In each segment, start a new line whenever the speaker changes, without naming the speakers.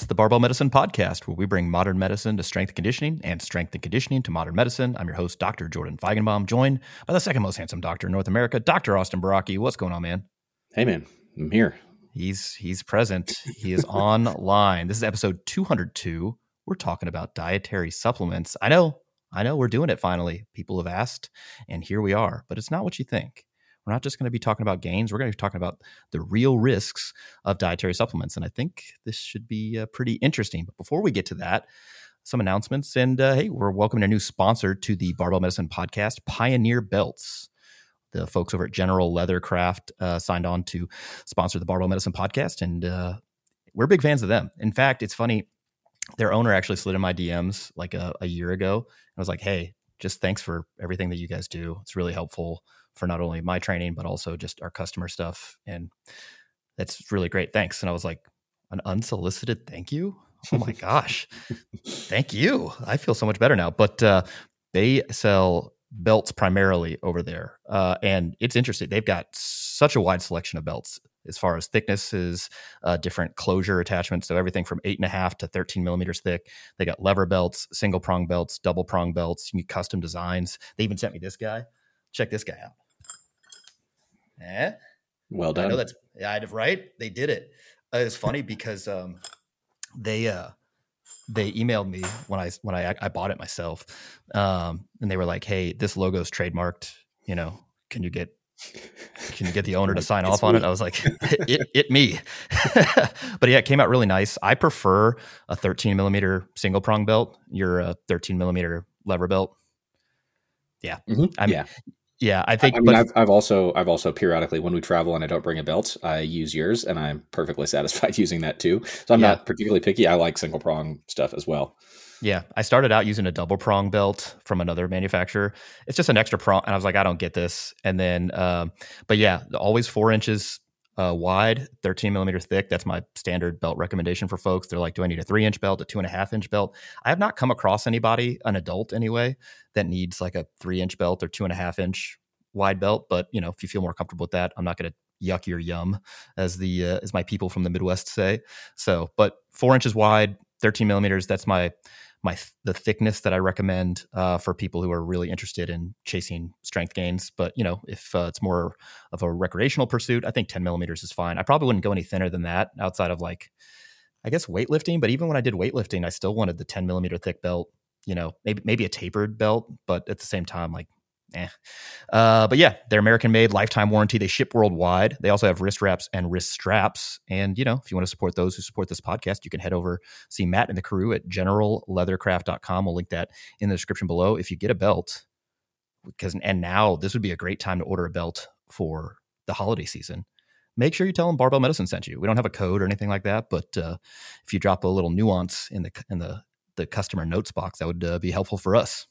It's the Barbell Medicine Podcast, where we bring modern medicine to strength and conditioning and strength and conditioning to modern medicine. I'm your host, Dr. Jordan Feigenbaum, joined by the second most handsome doctor in North America, Dr. Austin Baraki. What's going on, man?
Hey, man. I'm here.
He's he's present. He is online. This is episode 202. We're talking about dietary supplements. I know, I know, we're doing it finally. People have asked, and here we are. But it's not what you think. We're not just going to be talking about gains. We're going to be talking about the real risks of dietary supplements. And I think this should be uh, pretty interesting. But before we get to that, some announcements. And uh, hey, we're welcoming a new sponsor to the Barbell Medicine podcast, Pioneer Belts. The folks over at General Leathercraft uh, signed on to sponsor the Barbell Medicine podcast. And uh, we're big fans of them. In fact, it's funny. Their owner actually slid in my DMs like a, a year ago and was like, hey, just thanks for everything that you guys do. It's really helpful for not only my training but also just our customer stuff and that's really great thanks and i was like an unsolicited thank you oh my gosh thank you i feel so much better now but uh, they sell belts primarily over there uh, and it's interesting they've got such a wide selection of belts as far as thicknesses, uh, different closure attachments. So everything from eight and a half to 13 millimeters thick. They got lever belts, single prong belts, double prong belts, you custom designs. They even sent me this guy. Check this guy out. Eh?
Well done.
I know that's yeah, right. They did it. Uh, it's funny because um, they uh, they emailed me when I when I I bought it myself, um, and they were like, "Hey, this logo is trademarked. You know, can you get can you get the owner to sign off on it? I was like, it, it me. but yeah, it came out really nice. I prefer a 13 millimeter single prong belt. You're a 13 millimeter lever belt. Yeah.
Mm-hmm. I mean, yeah.
Yeah, I think.
I mean, but, I've, I've also I've also periodically when we travel and I don't bring a belt, I use yours, and I'm perfectly satisfied using that too. So I'm yeah. not particularly picky. I like single prong stuff as well.
Yeah, I started out using a double prong belt from another manufacturer. It's just an extra prong, and I was like, I don't get this. And then, um, but yeah, always four inches uh, wide, 13 millimeters thick. That's my standard belt recommendation for folks. They're like, do I need a three inch belt, a two and a half inch belt? I have not come across anybody, an adult anyway, that needs like a three inch belt or two and a half inch wide belt. But you know, if you feel more comfortable with that, I'm not going to yuck your yum, as the uh, as my people from the Midwest say. So, but four inches wide, 13 millimeters. That's my my the thickness that I recommend uh, for people who are really interested in chasing strength gains. But you know, if uh, it's more of a recreational pursuit, I think 10 millimeters is fine. I probably wouldn't go any thinner than that outside of like, I guess weightlifting. But even when I did weightlifting, I still wanted the 10 millimeter thick belt. You know, maybe maybe a tapered belt, but at the same time, like eh. Uh, but yeah, they're American made, lifetime warranty. They ship worldwide. They also have wrist wraps and wrist straps. And, you know, if you want to support those who support this podcast, you can head over, see Matt and the crew at generalleathercraft.com. We'll link that in the description below. If you get a belt, because, and now this would be a great time to order a belt for the holiday season. Make sure you tell them Barbell Medicine sent you. We don't have a code or anything like that, but uh, if you drop a little nuance in the in the the customer notes box, that would uh, be helpful for us.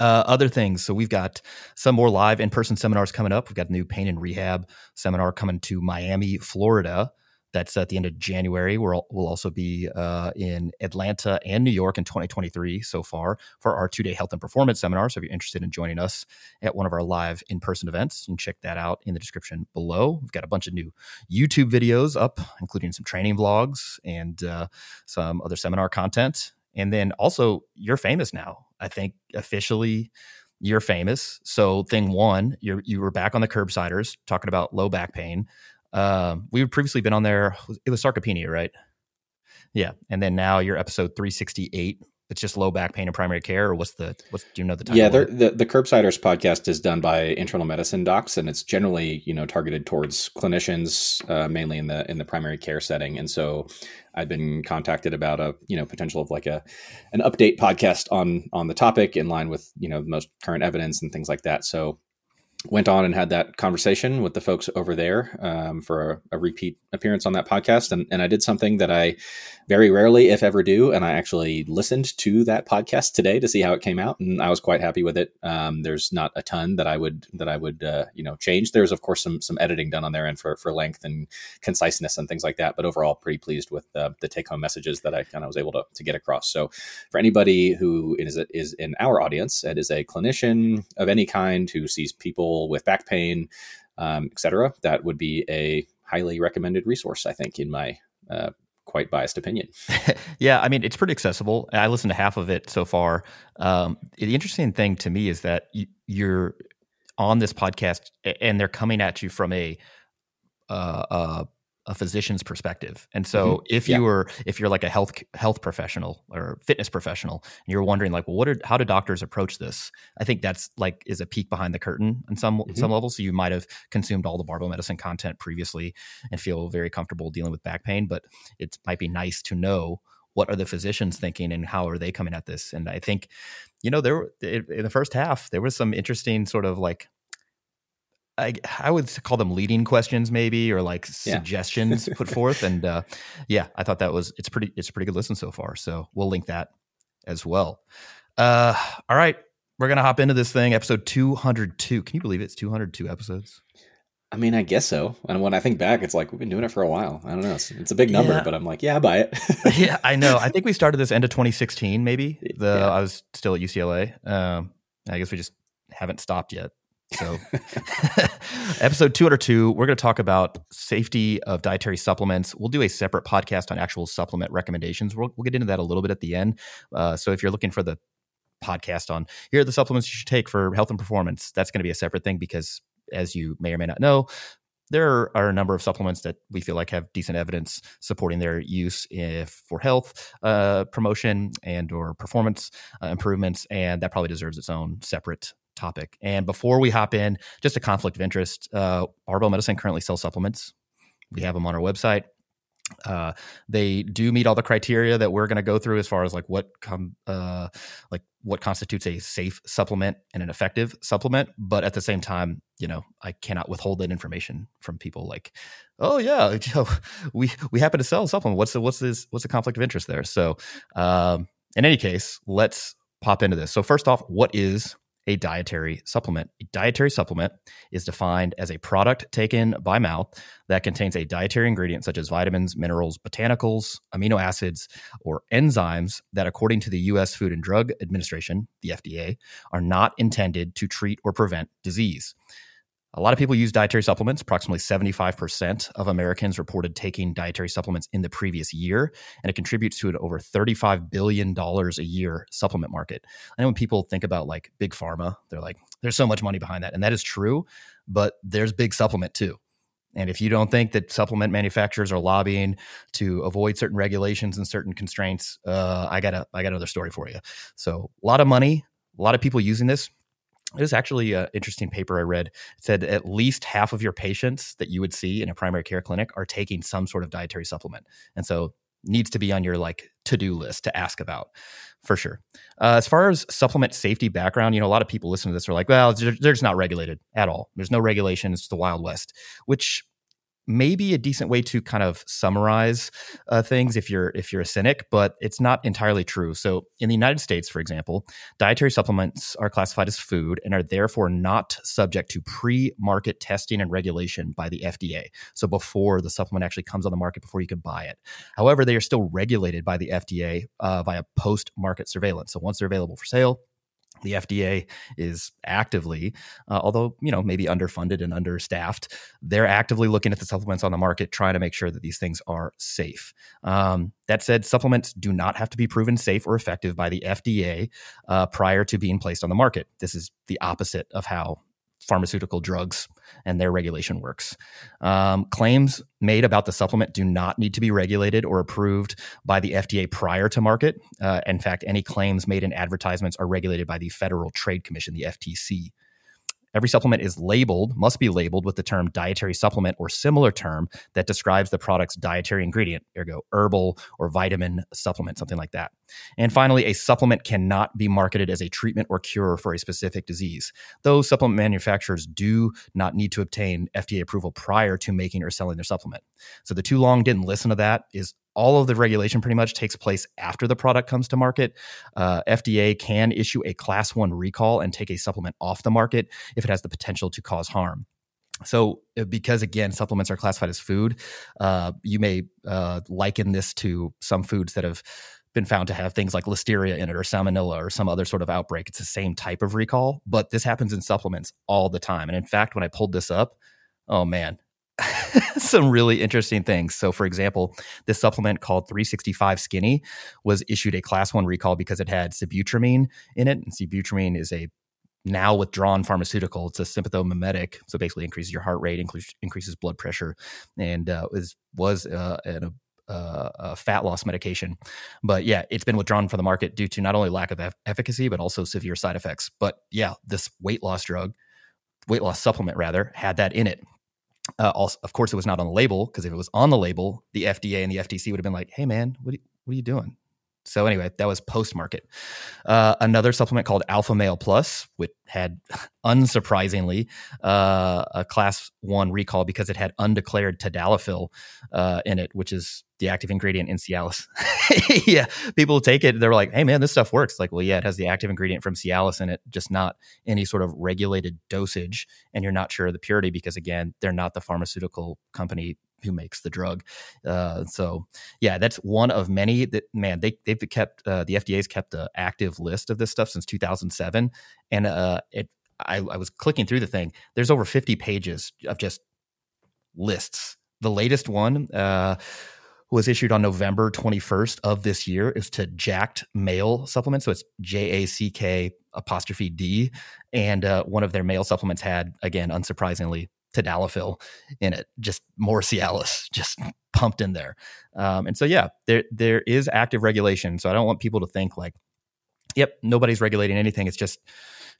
Uh, other things. So we've got some more live in-person seminars coming up. We've got a new pain and rehab seminar coming to Miami, Florida. That's at the end of January. We'll, we'll also be uh, in Atlanta and New York in 2023 so far for our two day health and performance seminar. So if you're interested in joining us at one of our live in person events, you can check that out in the description below. We've got a bunch of new YouTube videos up, including some training vlogs and uh, some other seminar content. And then also, you're famous now. I think officially you're famous. So thing one, you you were back on the curbsiders talking about low back pain. Um, we had previously been on there. It was sarcopenia, right? Yeah, and then now you're episode 368 it's just low back pain and primary care, or what's the what's do you know the
title? Yeah, the the Curbsiders podcast is done by internal medicine docs, and it's generally you know targeted towards clinicians, uh, mainly in the in the primary care setting. And so, I've been contacted about a you know potential of like a an update podcast on on the topic in line with you know the most current evidence and things like that. So went on and had that conversation with the folks over there um, for a, a, repeat appearance on that podcast. And, and I did something that I very rarely, if ever, do. And I actually listened to that podcast today to see how it came out, and I was quite happy with it. Um, there's not a ton that I would that I would uh, you know change. There's of course some some editing done on their end for for length and conciseness and things like that. But overall, pretty pleased with the take home messages that I kind of was able to, to get across. So for anybody who is is in our audience and is a clinician of any kind who sees people people with back pain, um, etc. That would be a highly recommended resource, I think, in my uh, quite biased opinion.
yeah, I mean, it's pretty accessible. I listened to half of it so far. Um, the interesting thing to me is that you're on this podcast and they're coming at you from a uh, uh, a physician's perspective. And so mm-hmm. if you were if you're like a health health professional or fitness professional and you're wondering like well what are how do doctors approach this? I think that's like is a peek behind the curtain on some mm-hmm. some level so you might have consumed all the barbell medicine content previously and feel very comfortable dealing with back pain, but it might be nice to know what are the physicians thinking and how are they coming at this? And I think you know there in the first half there was some interesting sort of like I, I would call them leading questions maybe or like yeah. suggestions put forth and uh, yeah i thought that was it's pretty it's a pretty good listen so far so we'll link that as well uh, all right we're gonna hop into this thing episode 202 can you believe it? it's 202 episodes
I mean, I guess so. And when I think back, it's like we've been doing it for a while. I don't know. It's, it's a big number, yeah. but I'm like, yeah, I buy it.
yeah, I know. I think we started this end of 2016, maybe. The yeah. I was still at UCLA. Um, I guess we just haven't stopped yet. So, episode 202, we're going to talk about safety of dietary supplements. We'll do a separate podcast on actual supplement recommendations. We'll, we'll get into that a little bit at the end. Uh, so, if you're looking for the podcast on here are the supplements you should take for health and performance, that's going to be a separate thing because, as you may or may not know, there are a number of supplements that we feel like have decent evidence supporting their use if for health uh, promotion and or performance uh, improvements and that probably deserves its own separate topic. And before we hop in, just a conflict of interest. Uh, Barbell Medicine currently sells supplements. We have them on our website. Uh, they do meet all the criteria that we're going to go through as far as like what come uh, like what constitutes a safe supplement and an effective supplement. But at the same time, you know, I cannot withhold that information from people. Like, oh yeah, we we happen to sell a supplement. What's the what's this what's the conflict of interest there? So, um, in any case, let's pop into this. So first off, what is a dietary supplement. A dietary supplement is defined as a product taken by mouth that contains a dietary ingredient such as vitamins, minerals, botanicals, amino acids, or enzymes that, according to the U.S. Food and Drug Administration, the FDA, are not intended to treat or prevent disease. A lot of people use dietary supplements. Approximately 75% of Americans reported taking dietary supplements in the previous year, and it contributes to an over $35 billion a year supplement market. I know when people think about like big pharma, they're like, there's so much money behind that. And that is true, but there's big supplement too. And if you don't think that supplement manufacturers are lobbying to avoid certain regulations and certain constraints, uh, I got a I got another story for you. So a lot of money, a lot of people using this it was actually an interesting paper I read. It said at least half of your patients that you would see in a primary care clinic are taking some sort of dietary supplement. And so needs to be on your like to-do list to ask about for sure. Uh, as far as supplement safety background, you know, a lot of people listen to this are like, well, they're, they're just not regulated at all. There's no regulation. It's the Wild West, which maybe a decent way to kind of summarize uh, things if you're if you're a cynic but it's not entirely true. So in the united states for example dietary supplements are classified as food and are therefore not subject to pre-market testing and regulation by the fda so before the supplement actually comes on the market before you can buy it. However they are still regulated by the fda uh, via post-market surveillance. So once they're available for sale the FDA is actively, uh, although you know maybe underfunded and understaffed, they're actively looking at the supplements on the market, trying to make sure that these things are safe. Um, that said, supplements do not have to be proven safe or effective by the FDA uh, prior to being placed on the market. This is the opposite of how pharmaceutical drugs and their regulation works. Um, claims made about the supplement do not need to be regulated or approved by the FDA prior to market. Uh, in fact, any claims made in advertisements are regulated by the Federal Trade Commission, the FTC. Every supplement is labeled, must be labeled with the term dietary supplement or similar term that describes the product's dietary ingredient, ergo herbal or vitamin supplement, something like that. And finally, a supplement cannot be marketed as a treatment or cure for a specific disease. Those supplement manufacturers do not need to obtain FDA approval prior to making or selling their supplement. So the too long didn't listen to that is all of the regulation pretty much takes place after the product comes to market. Uh, FDA can issue a class one recall and take a supplement off the market if it has the potential to cause harm. So, uh, because again, supplements are classified as food, uh, you may uh, liken this to some foods that have been found to have things like listeria in it or salmonella or some other sort of outbreak. It's the same type of recall, but this happens in supplements all the time. And in fact, when I pulled this up, oh man, some really interesting things. So, for example, this supplement called 365 Skinny was issued a class one recall because it had sibutramine in it. And sibutramine is a now withdrawn pharmaceutical. It's a sympathomimetic, so basically increases your heart rate, increases, increases blood pressure, and uh, was was uh, an, uh, a fat loss medication. But yeah, it's been withdrawn from the market due to not only lack of efficacy but also severe side effects. But yeah, this weight loss drug, weight loss supplement rather, had that in it. Uh, also, of course, it was not on the label because if it was on the label, the FDA and the FTC would have been like, "Hey, man, what are, what are you doing? So anyway, that was post market. Uh, another supplement called Alpha Male Plus, which had unsurprisingly uh, a class one recall because it had undeclared tadalafil uh, in it, which is the active ingredient in Cialis. yeah, people take it. They're like, "Hey, man, this stuff works." Like, well, yeah, it has the active ingredient from Cialis in it, just not any sort of regulated dosage, and you're not sure of the purity because, again, they're not the pharmaceutical company who makes the drug. Uh, so yeah, that's one of many that man they they've kept uh, the FDA's kept an active list of this stuff since 2007, and uh, it I, I was clicking through the thing. There's over 50 pages of just lists. The latest one uh, was issued on November 21st of this year. Is to Jacked Male Supplement. So it's J A C K apostrophe D. And uh, one of their male supplements had, again, unsurprisingly, tadalafil in it, just more Cialis, just pumped in there. Um, and so, yeah, there there is active regulation. So I don't want people to think like, yep, nobody's regulating anything. It's just,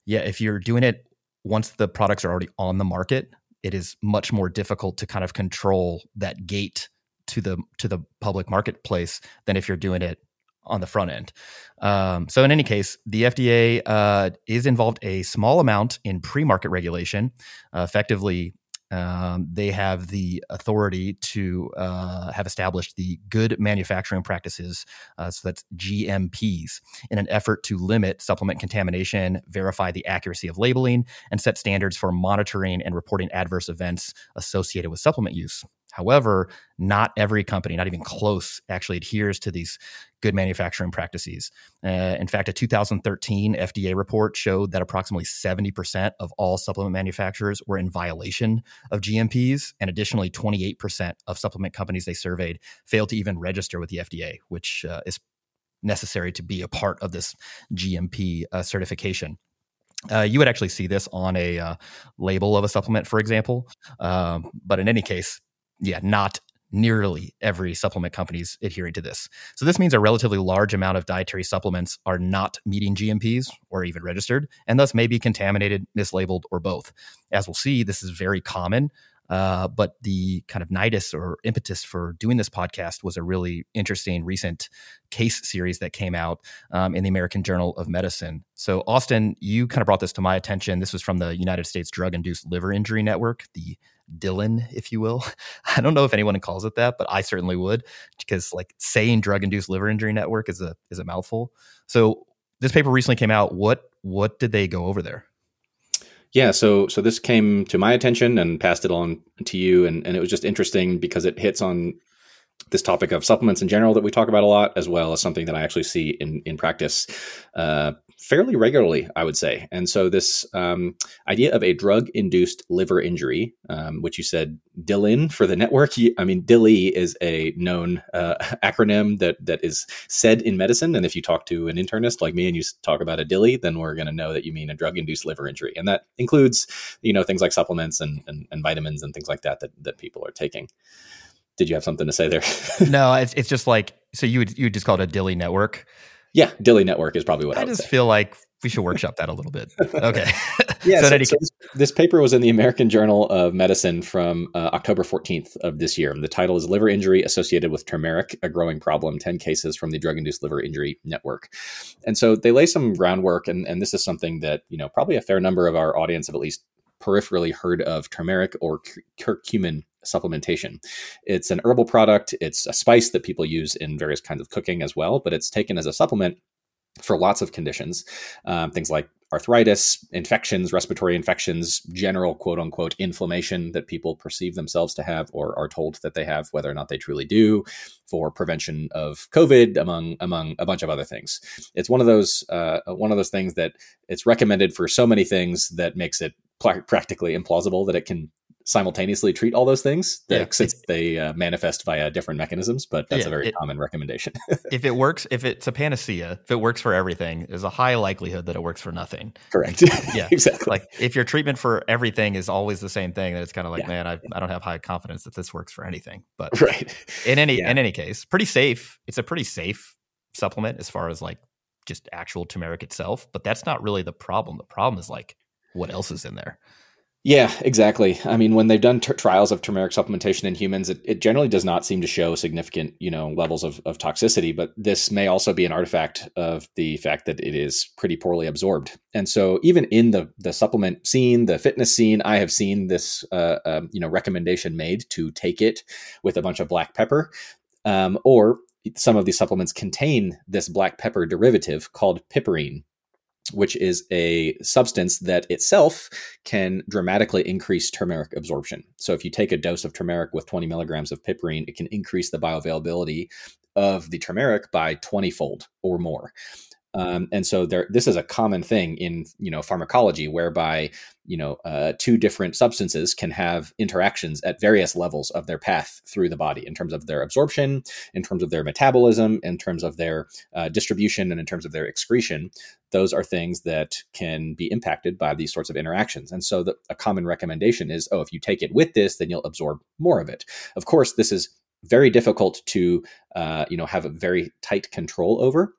yeah, if you're doing it once the products are already on the market, it is much more difficult to kind of control that gate to the to the public marketplace than if you're doing it on the front end. Um, so, in any case, the FDA uh, is involved a small amount in pre-market regulation, uh, effectively um, they have the authority to uh, have established the good manufacturing practices, uh, so that's GMPs, in an effort to limit supplement contamination, verify the accuracy of labeling, and set standards for monitoring and reporting adverse events associated with supplement use. However, not every company, not even close, actually adheres to these good manufacturing practices. Uh, in fact, a 2013 FDA report showed that approximately 70% of all supplement manufacturers were in violation of GMPs, and additionally, 28% of supplement companies they surveyed failed to even register with the FDA, which uh, is necessary to be a part of this GMP uh, certification. Uh, you would actually see this on a uh, label of a supplement, for example. Um, but in any case, yeah, not nearly every supplement company is adhering to this. So this means a relatively large amount of dietary supplements are not meeting GMPs or even registered, and thus may be contaminated, mislabeled, or both. As we'll see, this is very common. Uh, but the kind of nidus or impetus for doing this podcast was a really interesting recent case series that came out um, in the American Journal of Medicine. So, Austin, you kind of brought this to my attention. This was from the United States Drug Induced Liver Injury Network, the DILIN, if you will. I don't know if anyone calls it that, but I certainly would because like saying drug induced liver injury network is a is a mouthful. So this paper recently came out. What what did they go over there?
Yeah, so so this came to my attention and passed it on to you, and, and it was just interesting because it hits on this topic of supplements in general that we talk about a lot, as well as something that I actually see in in practice. Uh, fairly regularly, I would say. And so, this um, idea of a drug induced liver injury, um, which you said DILIN for the network, I mean, DILI is a known uh, acronym that, that is said in medicine. And if you talk to an internist like me and you talk about a DILI, then we're going to know that you mean a drug induced liver injury. And that includes, you know, things like supplements and, and, and vitamins and things like that, that that people are taking did you have something to say there?
no, it's it's just like so you would you would just call it a DILI network.
Yeah, DILI Network is probably what I,
I just
say.
feel like we should workshop that a little bit. Okay.
yeah. so, so, so this, this, paper was in the American Journal of Medicine from uh, October 14th of this year. The title is Liver Injury Associated with Turmeric, a Growing Problem 10 Cases from the Drug Induced Liver Injury Network. And so they lay some groundwork, and, and this is something that, you know, probably a fair number of our audience have at least peripherally heard of turmeric or curcumin supplementation. It's an herbal product, it's a spice that people use in various kinds of cooking as well, but it's taken as a supplement for lots of conditions, um, things like arthritis, infections, respiratory infections, general quote unquote inflammation that people perceive themselves to have or are told that they have, whether or not they truly do, for prevention of COVID, among among a bunch of other things. It's one of those uh, one of those things that it's recommended for so many things that makes it practically implausible that it can simultaneously treat all those things
Yeah.
since they uh, manifest via different mechanisms, but that's
Yeah,
a very
it-
common recommendation.
if it works, if it's a panacea, if it works for everything, there's a high likelihood that it works for nothing.
Correct.
Yeah.
exactly.
Like if your treatment for everything is always the same thing, then it's kind of like,
Yeah.
man, I, I don't have high confidence that this works for anything. But
right.
in any in any case, pretty safe. It's a pretty safe supplement as far as like just actual turmeric itself. But that's not really the problem. The problem is like what else is in there.
Yeah, exactly. I mean, when they've done t- trials of turmeric supplementation in humans, it, it generally does not seem to show significant, you know, levels of, of toxicity. But this may also be an artifact of the fact that it is pretty poorly absorbed. And so, even in the the supplement scene, the fitness scene, I have seen this, uh, um, you know, recommendation made to take it with a bunch of black pepper, um, or some of these supplements contain this black pepper derivative called piperine which is a substance that itself can dramatically increase turmeric absorption. So, if you take a dose of turmeric with 20 milligrams of piperine, it can increase the bioavailability of the turmeric by 20 fold or more. Um, and so there, this is a common thing in you know pharmacology, whereby you know uh, two different substances can have interactions at various levels of their path through the body in terms of their absorption, in terms of their metabolism, in terms of their uh, distribution, and in terms of their excretion. Those are things that can be impacted by these sorts of interactions. And so the, a common recommendation is, oh, if you take it with this, then you'll absorb more of it. Of course, this is very difficult to uh, you know have a very tight control over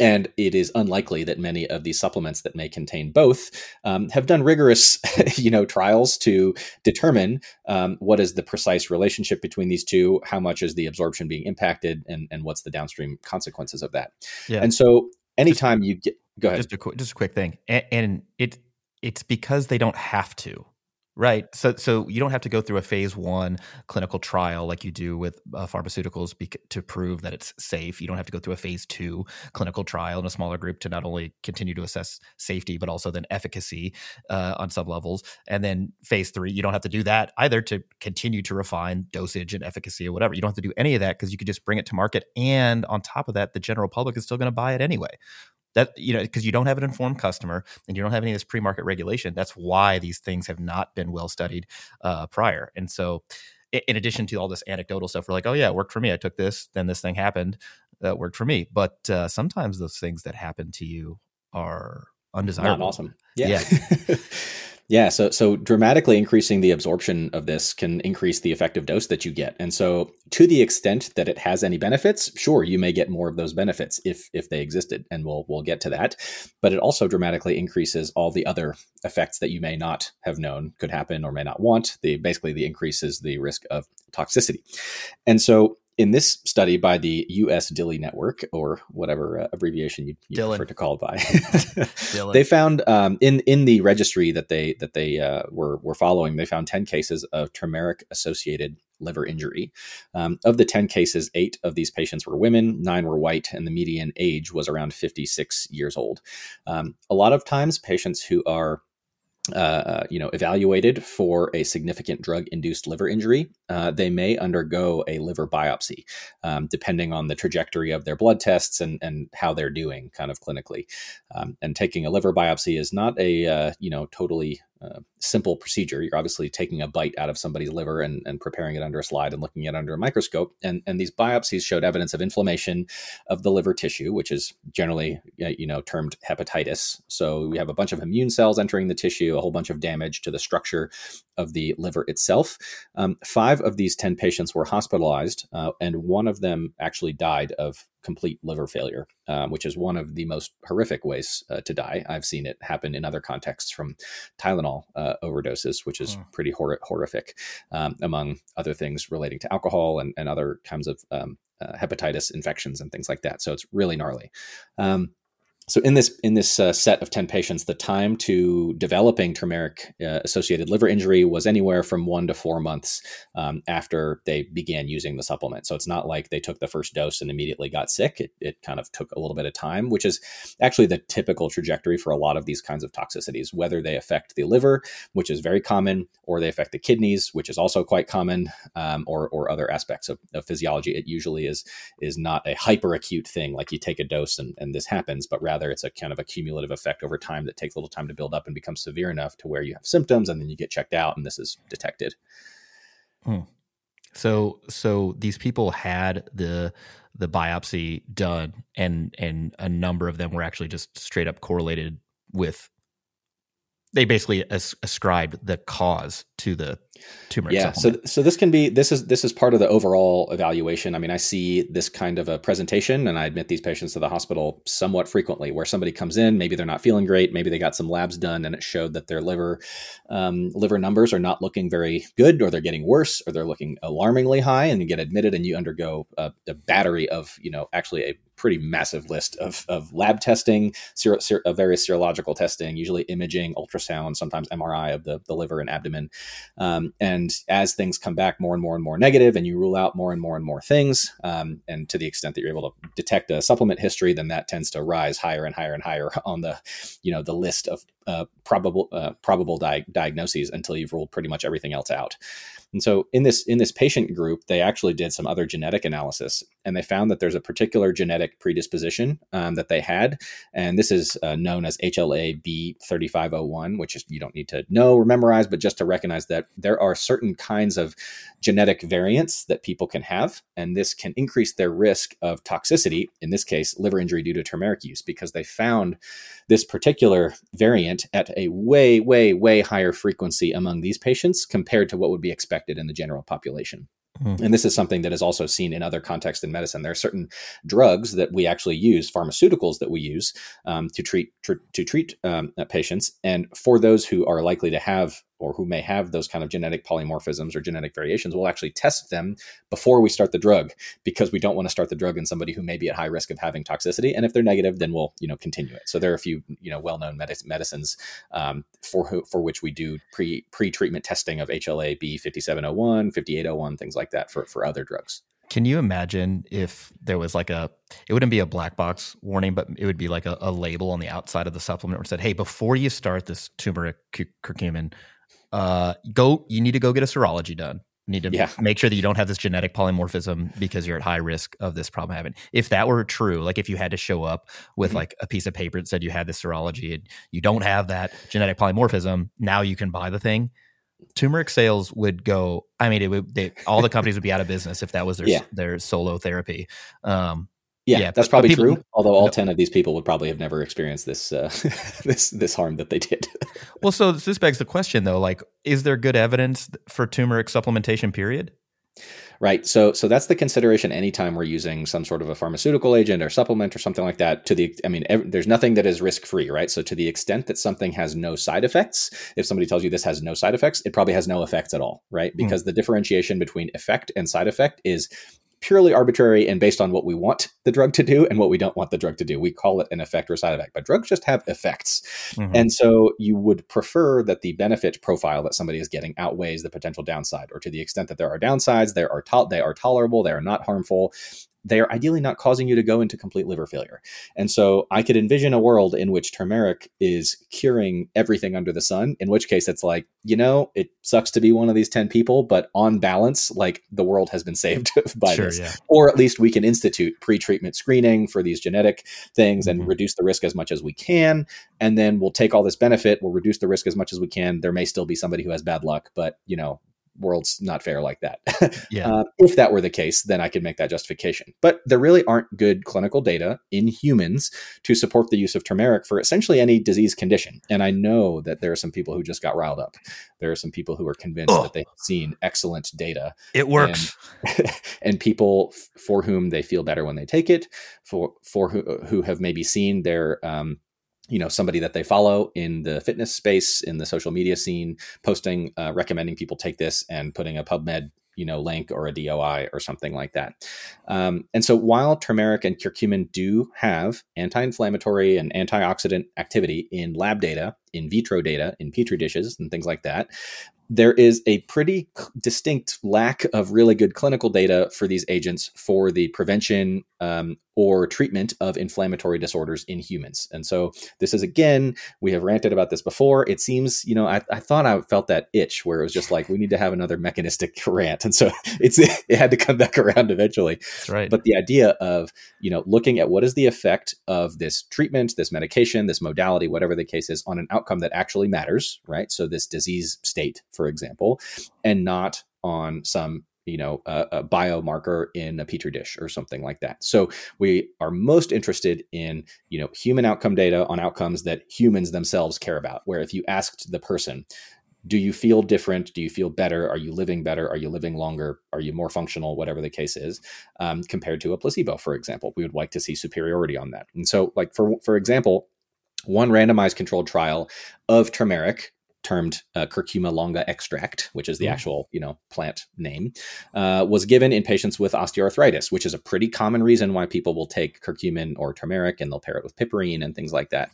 and it is unlikely that many of these supplements that may contain both um, have done rigorous you know trials to determine um, what is the precise relationship between these two how much is the absorption being impacted and, and what's the downstream consequences of that.
Yeah.
and so anytime you get go ahead.
Just a quick, just a quick thing, and, and it it's because they don't have to, right? So so you don't have to go through a phase one clinical trial like you do with uh, pharmaceuticals bec- to prove that it's safe. You don't have to go through a phase two clinical trial in a smaller group to not only continue to assess safety but also then efficacy uh, on some levels. And then phase three, you don't have to do that either to continue to refine dosage and efficacy or whatever. You don't have to do any of that because you could just bring it to market, and on top of that, the general public is still going to buy it anyway that you know because you don't have an informed customer and you don't have any of this pre-market regulation that's why these things have not been well studied uh, prior. And so in addition to all this anecdotal stuff we're like oh yeah it worked for me. I took this then this thing happened that worked for me. But uh, sometimes those things that happen to you are undesirable.
not awesome. Yeah. Yeah so so dramatically increasing the absorption of this can increase the effective dose that you get. And so to the extent that it has any benefits sure you may get more of those benefits if if they existed and we'll we'll get to that. But it also dramatically increases all the other effects that you may not have known could happen or may not want. The basically the increases the risk of toxicity. And so in this study by the US DILI Network, or whatever uh, abbreviation you, you prefer to call it by, they found um, in in the registry that they that they uh, were were following, they found ten cases of turmeric associated liver injury. Um, of the ten cases, eight of these patients were women, nine were white, and the median age was around fifty six years old. Um, a lot of times, patients who are uh, you know, evaluated for a significant drug-induced liver injury, uh, they may undergo a liver biopsy, um, depending on the trajectory of their blood tests and and how they're doing, kind of clinically. Um, and taking a liver biopsy is not a uh, you know totally simple procedure. You're obviously taking a bite out of somebody's liver and, and preparing it under a slide and looking at it under a microscope. And, and these biopsies showed evidence of inflammation of the liver tissue, which is generally you know termed hepatitis. So we have a bunch of immune cells entering the tissue, a whole bunch of damage to the structure of the liver itself. Um, five of these ten patients were hospitalized, uh, and one of them actually died of complete liver failure, um, which is one of the most horrific ways uh, to die. I've seen it happen in other contexts from Tylenol uh, overdoses, which is
Hmm.
pretty hor- horrific, um, among other things relating to alcohol and, and other kinds of um, uh, hepatitis infections and things like that. So it's really gnarly. Um, so in this in this uh, set of 10 patients the time to developing turmeric uh, associated liver injury was anywhere from one to four months um, after they began using the supplement. So it's not like they took the first dose and immediately got sick. It, it kind of took a little bit of time which is actually the typical trajectory for a lot of these kinds of toxicities whether they affect the liver which is very common or they affect the kidneys which is also quite common um, or, or other aspects of, of physiology. It usually is is not a hyper acute thing like you take a dose and, and this happens but rather rather it's a kind of a cumulative effect over time that takes a little time to build up and becomes severe enough to where you have symptoms and then you get checked out and this is detected.
Hmm. So so these people had the the biopsy done and and a number of them were actually just straight up correlated with they basically as- ascribed the cause to the tumor.
Yeah, so so this can be this is this is part of the overall evaluation. I mean, I see this kind of a presentation, and I admit these patients to the hospital somewhat frequently, where somebody comes in, maybe they're not feeling great, maybe they got some labs done, and it showed that their liver um, liver numbers are not looking very good, or they're getting worse, or they're looking alarmingly high, and you get admitted, and you undergo a, a battery of you know actually a pretty massive list of, of lab testing, ser- ser- various serological testing, usually imaging, ultrasound, sometimes MRI of the, the liver and abdomen. Um, and as things come back more and more and more negative, and you rule out more and more and more things, um, and to the extent that you're able to detect a supplement history, then that tends to rise higher and higher and higher on the, you know, the list of uh, probable uh, probable di- diagnoses until you've ruled pretty much everything else out. And so in this in this patient group, they actually did some other genetic analysis, and they found that there's a particular genetic predisposition um, that they had, and this is uh, known as HLA-B3501, which is you don't need to know or memorize, but just to recognize that there are certain kinds of genetic variants that people can have, and this can increase their risk of toxicity. In this case, liver injury due to turmeric use, because they found this particular variant at a way, way, way higher frequency among these patients compared to what would be expected in the general population. Mm-hmm. And this is something that is also seen in other contexts in medicine. There are certain drugs that we actually use, pharmaceuticals that we use um, to treat tr- to treat um, patients, and for those who are likely to have or who may have those kind of genetic polymorphisms or genetic variations, we'll actually test them before we start the drug because we don't want to start the drug in somebody who may be at high risk of having toxicity. And if they're negative, then we'll you know continue it. So there are a few you know well-known medicines um, for who, for which we do pre pre treatment testing of HLA B 5701, 5801, things like that for for other drugs.
Can you imagine if there was like a, it wouldn't be a black box warning, but it would be like a, a label on the outside of the supplement where said, hey, before you start this turmeric curcumin, uh, go. You need to go get a serology done. You need to yeah. make sure that you don't have this genetic polymorphism because you're at high risk of this problem happening. If that were true, like if you had to show up with mm-hmm. like a piece of paper that said you had this serology and you don't have that genetic polymorphism, now you can buy the thing. Turmeric sales would go. I mean, it would. They, all the companies would be out of business if that was their yeah. their solo therapy. Um,
yeah, yeah that's probably people, true. Although all no. ten of these people would probably have never experienced this uh, this this harm that they did.
well, so this begs the question, though: like, is there good evidence for turmeric supplementation? Period.
Right. So so that's the consideration anytime we're using some sort of a pharmaceutical agent or supplement or something like that. To the I mean, there's nothing that is risk free, right? So to the extent that something has no side effects, if somebody tells you this has no side effects, it probably has no effects at all, right? Hmm. Because mm. the differentiation between effect and side effect is purely arbitrary and based on what we want the drug to do and what we don't want the drug to do. We call it an effect or a side effect, but drugs just have effects. Mm-hmm. And so you would prefer that the benefit profile that somebody is getting outweighs the potential downside, or to the extent that there are downsides, there are to- they are tolerable, they are not harmful they are ideally not causing you to go into complete liver failure. And so I could envision a world in which turmeric is curing everything under the sun, in which case it's like, you know, it sucks to be one of these 10 people, but on balance, like the world has been saved by sure, this. Yeah. Or at least we can institute pre treatment screening for these genetic things and mm-hmm. reduce the risk as much as we can. And then we'll take all this benefit, we'll reduce the risk as much as we can. There may still be somebody who has bad luck, but, you know, world's not fair like that. yeah. Uh, if that were the case, then I could make that justification. But there really aren't good clinical data in humans to support the use of turmeric for essentially any disease condition. And I know that there are some people who just got riled up. There are some people who are convinced oh. that they've seen excellent data.
It works.
And, and, people for whom they feel better when they take it, for for who, who have maybe seen their um, you know somebody that they follow in the fitness space in the social media scene posting uh, recommending people take this and putting a pubmed you know link or a doi or something like that. Um, and so while turmeric and curcumin do have anti-inflammatory and antioxidant activity in lab data in vitro data in petri dishes and things like that there is a pretty distinct lack of really good clinical data for these agents for the prevention um, or treatment of inflammatory disorders in humans. And so this is again, we have ranted about this before. It seems, you know, I, I thought I felt that itch where it was just like we need to have another mechanistic rant, and so it's it had to come back around eventually.
That's right.
But the idea of you know looking at what is the effect of this treatment, this medication, this modality, whatever the case is, on an outcome that actually matters, right? So this disease state, for example, and not on some you know a, a, biomarker in a petri dish or something like that. So we are most interested in you know human outcome data on outcomes that humans themselves care about where if you asked the person do you feel different? Do you feel better? Are you living better? Are you living longer? Are you more functional? whatever the case is um, compared to a placebo for example. We would like to see superiority on that. And so like for for example one randomized controlled trial of turmeric termed uh, curcuma longa extract, which is the mm. actual you know plant name, uh, was given in patients with osteoarthritis, which is a pretty common reason why people will take curcumin or turmeric and they'll pair it with piperine and things like that.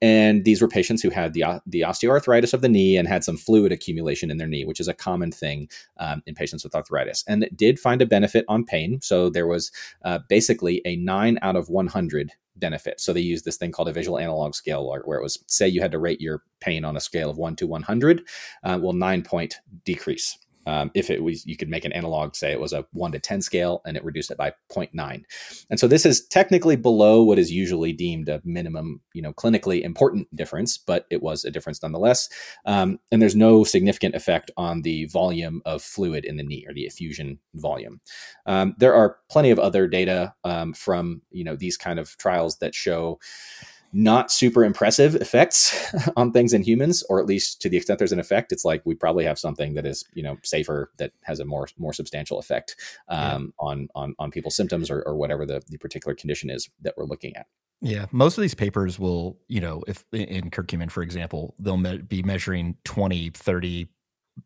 And these were patients who had the, the osteoarthritis of the knee and had some fluid accumulation in their knee, which is a common thing um, in patients with arthritis. And it did find a benefit on pain. So there was uh, basically a nine out of 100 benefit. So they used this thing called a visual analog scale, where it was say you had to rate your pain on a scale of one to 100, uh, well, nine point decrease. Um, if it was, you could make an analog, say it was a one to 10 scale and it reduced it by 0.9. And so this is technically below what is usually deemed a minimum, you know, clinically important difference, but it was a difference nonetheless. Um, and there's no significant effect on the volume of fluid in the knee or the effusion volume. Um, there are plenty of other data um, from, you know, these kind of trials that show not super impressive effects on things in humans, or at least to the extent there's an effect, it's like we probably have something that is you know safer that has a more more substantial effect um, yeah. on on on people's symptoms or, or whatever the, the particular condition is that we're looking at.
Yeah, most of these papers will, you know, if in curcumin, for example, they'll me- be measuring 20, 30,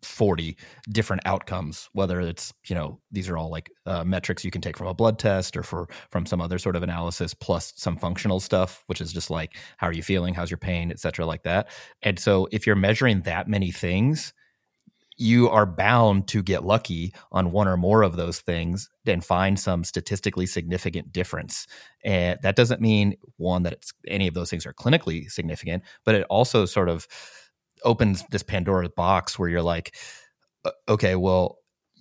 40 different outcomes whether it's you know these are all like uh, metrics you can take from a blood test or for from some other sort of analysis plus some functional stuff which is just like how are you feeling? How's your pain? Etc like that. And so if you're measuring that many things you are bound to get lucky on one or more of those things and find some statistically significant difference. And that doesn't mean one that any of those things are clinically significant, but it also sort of opens this Pandora's box where you're like, okay, well,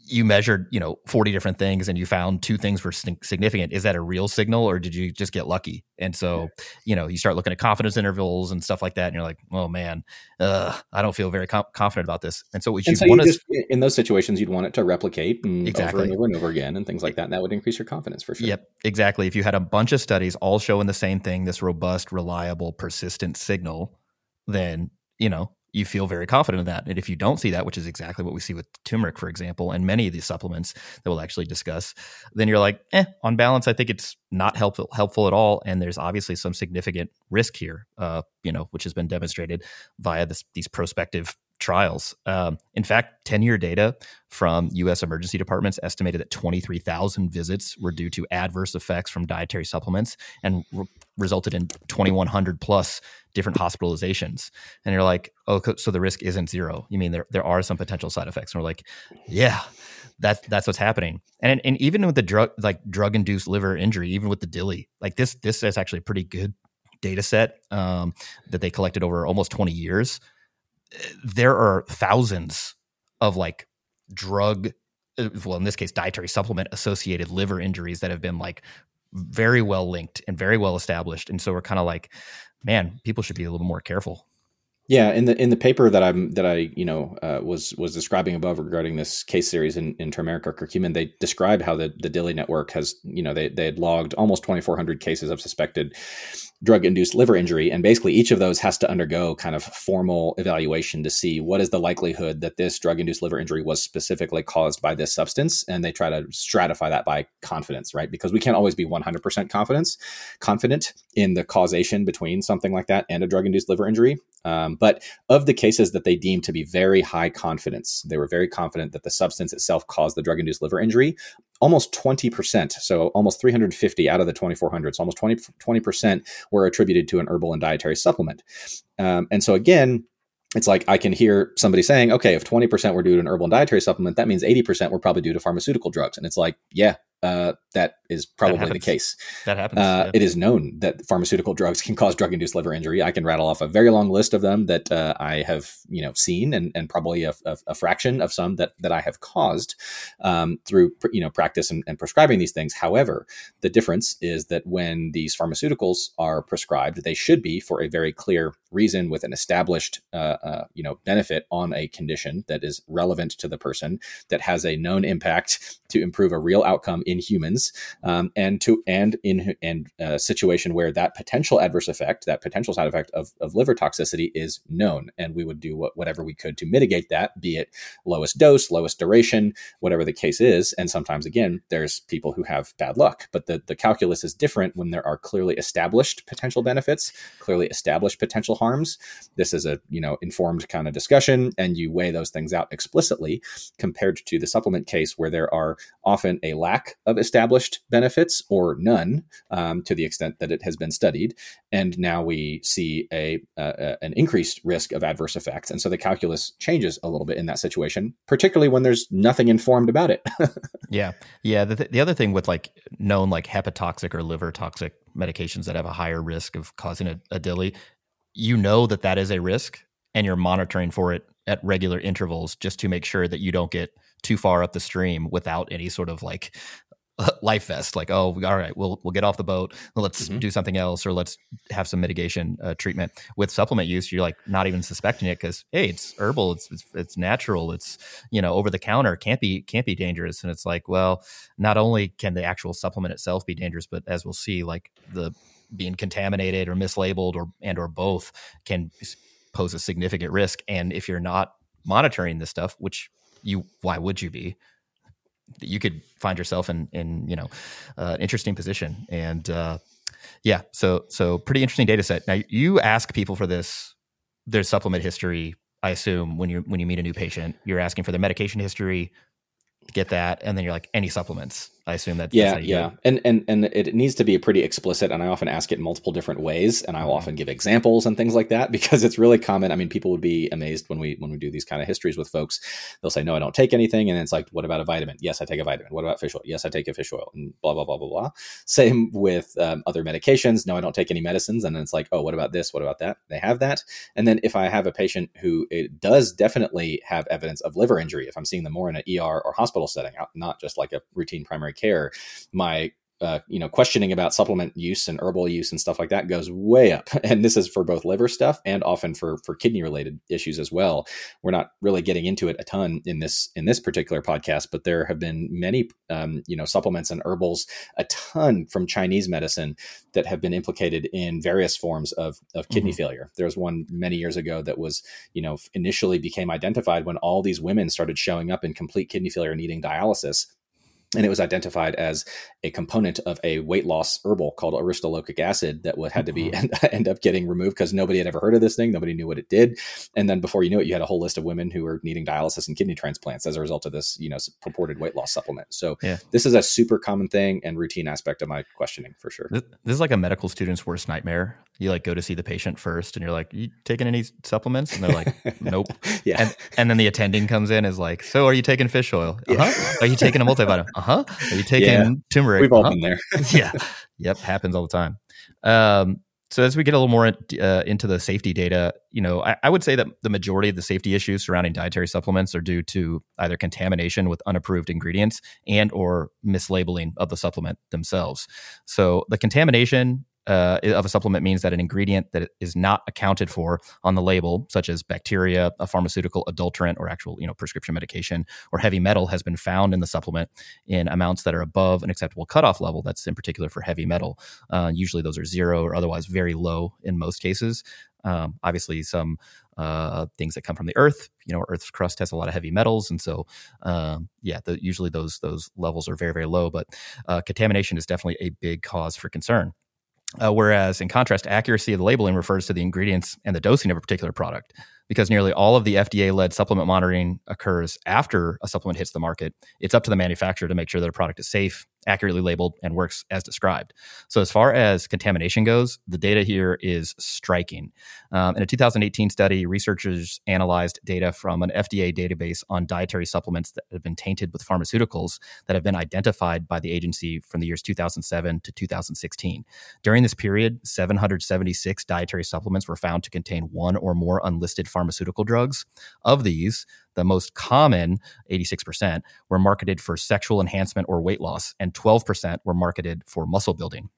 you measured, you know, 40 different things and you found two things were significant. Is that a real signal or did you just get lucky? And so, you know, you start looking at confidence intervals and stuff like that. And you're like, oh man, uh, I don't feel very com- confident about this. And so, what
and
you so want
to, in those situations, you'd want it to replicate and
exactly.
over and over and over again and things like that. And that would increase your confidence for sure.
Yep, exactly. If you had a bunch of studies all showing the same thing, this robust, reliable, persistent signal, then, you know, you feel very confident in that. And if you don't see that, which is exactly what we see with turmeric, for example, and many of these supplements that we'll actually discuss, then you're like, eh, on balance, I think it's not helpful helpful at all. And there's obviously some significant risk here, uh, you know, which has been demonstrated via this, these prospective trials. Um, in fact, 10 year data from US emergency departments estimated that 23,000 visits were due to adverse effects from dietary supplements and re- resulted in 2,100 plus different hospitalizations. And you're like, oh, so the risk isn't zero. You mean there, there are some potential side effects? And we're like, yeah. That's that's what's happening, and and even with the drug like drug induced liver injury, even with the DILI, like this this is actually a pretty good data set um, that they collected over almost 20 years there are thousands of like drug uh, well in this case dietary supplement associated liver injuries that have been like very well linked and very well established. And so we're kind of like man people should be a little more careful
yeah, in the in the paper that I'm that I you know uh, was was describing above regarding this case series in, in turmeric or curcumin, they describe how the the DILI network has you know they they had logged almost 2,400 cases of suspected drug induced liver injury. And basically, each of those has to undergo kind of formal evaluation to see what is the likelihood that this drug induced liver injury was specifically caused by this substance. And they try to stratify that by confidence, right? Because we can't always be 100% confidence, confident in the causation between something like that and a drug induced liver injury. Um, but of the cases that they deemed to be very high confidence, they were very confident that the substance itself caused the drug induced liver injury almost 20%, so almost 350 out of the 2,400, so almost 20, 20% were attributed to an herbal and dietary supplement. Um, and so again, it's like I can hear somebody saying, okay, if 20% were due to an herbal and dietary supplement, that means 80% were probably due to pharmaceutical drugs. And it's like, yeah, uh, that is probably that the case.
That happens.
Uh, yeah. It is known that pharmaceutical drugs can cause drug-induced liver injury. I can rattle off a very long list of them that uh, I have, you know, seen, and, and probably a, a, a, fraction of some that that I have caused um, through, you know, practice and, and, prescribing these things. However, the difference is that when these pharmaceuticals are prescribed, they should be for a very clear reason with an established, uh, uh, you know, benefit on a condition that is relevant to the person, that has a known impact to improve a real outcome in humans um, and to and in and a situation where that potential adverse effect, that potential side effect of, of liver toxicity is known, and we would do what, whatever we could to mitigate that, be it lowest dose, lowest duration, whatever the case is. And sometimes, again, there's people who have bad luck, but the the calculus is different when there are clearly established potential benefits, clearly established potential harms. This is a you know informed kind of discussion, and you weigh those things out explicitly compared to the supplement case where there are often a lack of established benefits or none um, to the extent that it has been studied. And now we see a, uh, an increased risk of adverse effects. And so the calculus changes a little bit in that situation, particularly when there's nothing informed about it.
yeah. Yeah. The, th- the other thing with like known like hepatotoxic or liver toxic medications that have a higher risk of causing a, a you know that that is a risk and you're monitoring for it at regular intervals just to make sure that you don't get too far up the stream without any sort of like life vest like oh all right we'll we'll get off the boat let's mm-hmm. do something else or let's have some mitigation uh, treatment with supplement use you're like not even suspecting it because hey it's herbal it's, it's, it's natural it's you know over the counter can't be can't be dangerous and it's like well not only can the actual supplement itself be dangerous but as we'll see like the being contaminated or mislabeled or and or both can pose a significant risk. And if you're not monitoring this stuff which you why would you be? You could find yourself in in you know uh, interesting position. And uh, yeah so so pretty interesting data set. Now you ask people for this their supplement history i assume when you when you meet a new patient you're asking for their medication history get that and then you're like any supplements I assume that.
Yeah, yeah, and and and it needs to be pretty explicit. And I often ask it in multiple different ways, and I'll mm-hmm. often give examples and things like that because it's really common. I mean, people would be amazed when we when we do these kind of histories with folks. They'll say, "No, I don't take anything," and it's like, "What about a vitamin?" Yes, I take a vitamin. What about fish oil? Yes, I take a fish oil, and blah blah blah blah blah. Same with um, other medications. No, I don't take any medicines, and then it's like, "Oh, what about this? What about that?" They have that, and then if I have a patient who it does definitely have evidence of liver injury, if I'm seeing them more in an ER or hospital setting, not just like a routine primary care, my uh, you know, questioning about supplement use and herbal use and stuff like that goes way up. And this is for both liver stuff and often for for kidney related issues as well. We're not really getting into it a ton in this in this particular podcast, but there have been many um, you know supplements and herbals, a ton from Chinese medicine that have been implicated in various forms of of kidney mm-hmm. failure. There was one many years ago that was you know initially became identified when all these women started showing up in complete kidney failure needing dialysis and it was identified as a component of a weight loss herbal called aristolochic acid that would had to be mm-hmm. end, end up getting removed because nobody had ever heard of this thing nobody knew what it did. And then before you knew it you had a whole list of women who were needing dialysis and kidney transplants as a result of this you know purported weight loss supplement. So yeah. this is a super common thing and routine aspect of my questioning for sure.
This, this is like a medical student's worst nightmare. You like go to see the patient first and you're like you taking any supplements? And they're like nope. Yeah. And, and, then the attending comes in is like so are you taking fish oil? Uh-huh. Yeah. are you taking a multivitamin uh-huh are you taking yeah. turmeric
we've all
uh-huh.
been there
yeah yep happens all the time um, so as we get a little more uh, into the safety data, you know, I, I, would say that the majority of the safety issues surrounding dietary supplements are due to either contamination with unapproved ingredients and or mislabeling of the supplement themselves. So the contamination uh, of a supplement means that an ingredient that is not accounted for on the label, such as bacteria, a pharmaceutical adulterant, or actual you know prescription medication, or heavy metal, has been found in the supplement in amounts that are above an acceptable cutoff level. That's in particular for heavy metal. Uh, usually, those are zero or otherwise very low in most cases. Um, obviously, some uh, things that come from the earth. You know, Earth's crust has a lot of heavy metals, and so um, yeah, the, usually those those levels are very very low. But uh, contamination is definitely a big cause for concern. Uh, whereas, in contrast, accuracy of the labeling refers to the ingredients and the dosing of a particular product. Because nearly all of the FDA led supplement monitoring occurs after a supplement hits the market, it's up to the manufacturer to make sure that a product is safe accurately labeled, and works as described. So, as far as contamination goes, the data here is striking. Um, in a 2018 study, researchers analyzed data from an FDA database on dietary supplements that have been tainted with pharmaceuticals that have been identified by the agency from the years 2007 to 2016. During this period, 776 dietary supplements were found to contain one or more unlisted pharmaceutical drugs. Of these, the most common, 86%, were marketed for sexual enhancement or weight loss, and 12% were marketed for muscle building.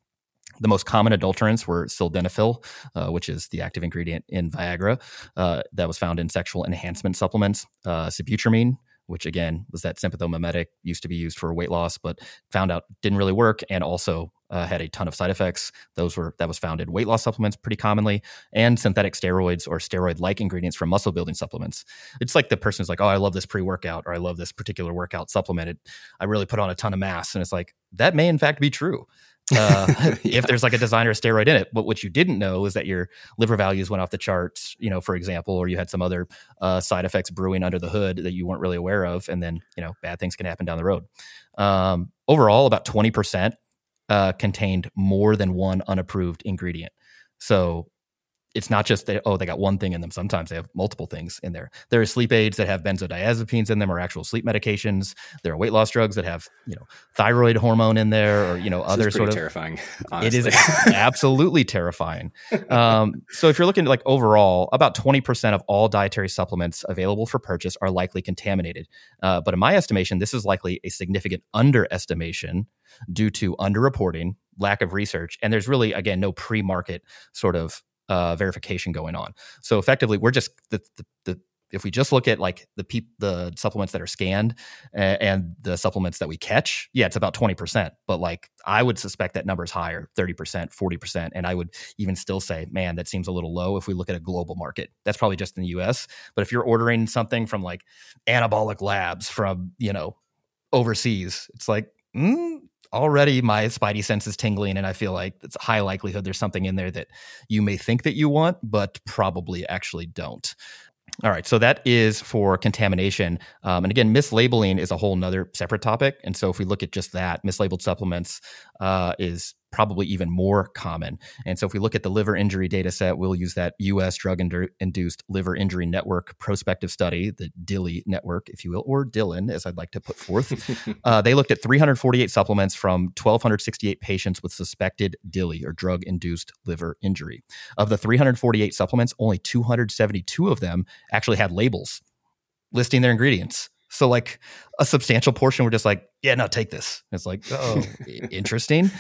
The most common adulterants were sildenafil, uh, which is the active ingredient in Viagra uh, that was found in sexual enhancement supplements, uh, sibutramine, which again was that sympathomimetic, used to be used for weight loss, but found out didn't really work, and also uh, had a ton of side effects. Those were that was found in weight loss supplements pretty commonly, and synthetic steroids or steroid-like ingredients from muscle building supplements. It's like the person is like, "Oh, I love this pre-workout," or "I love this particular workout supplement. It, I really put on a ton of mass," and it's like that may in fact be true. Uh, yeah. if there's like a designer steroid in it. But what you didn't know is that your liver values went off the charts, you know, for example, or you had some other uh, side effects brewing under the hood that you weren't really aware of. And then, you know, bad things can happen down the road. Um, overall, about 20% uh, contained more than one unapproved ingredient. So it's not just that oh they got one thing in them. Sometimes they have multiple things in there. There are sleep aids that have benzodiazepines in them or actual sleep medications. There are weight loss drugs that have you know thyroid hormone in there or you know other sort of
terrifying
honestly. it is absolutely terrifying. Um, so if you're looking at like overall about 20% of all dietary supplements available for purchase are likely contaminated. Uh, but in my estimation this is likely a significant underestimation due to underreporting, lack of research, and there's really again no pre-market sort of uh, verification going on. So effectively, we're just the, the, the if we just look at like the peop- the supplements that are scanned and, and the supplements that we catch, yeah, it's about 20%. But like I would suspect that number is higher, 30%, 40%. And I would even still say, man, that seems a little low if we look at a global market. That's probably just in the US. But if you're ordering something from like anabolic labs from, you know, overseas, it's like, mm, already my spidey sense is tingling and i feel like it's a high likelihood there's something in there that you may think that you want but probably actually don't all right, so that is for contamination. Um, and again, mislabeling is a whole nother separate topic. And so if we look at just that, mislabeled supplements uh, is probably even more common. And so if we look at the liver injury data set, we'll use that US drug induced liver injury network prospective study, the DILI network, if you will, or Dylan, as I'd like to put forth. uh, they looked at 348 supplements from 1,268 patients with suspected DILI or drug induced liver injury. Of the 348 supplements, only 272 of them actually had labels listing their ingredients. So like a substantial portion were just like, yeah, no, take this. It's like, oh, interesting.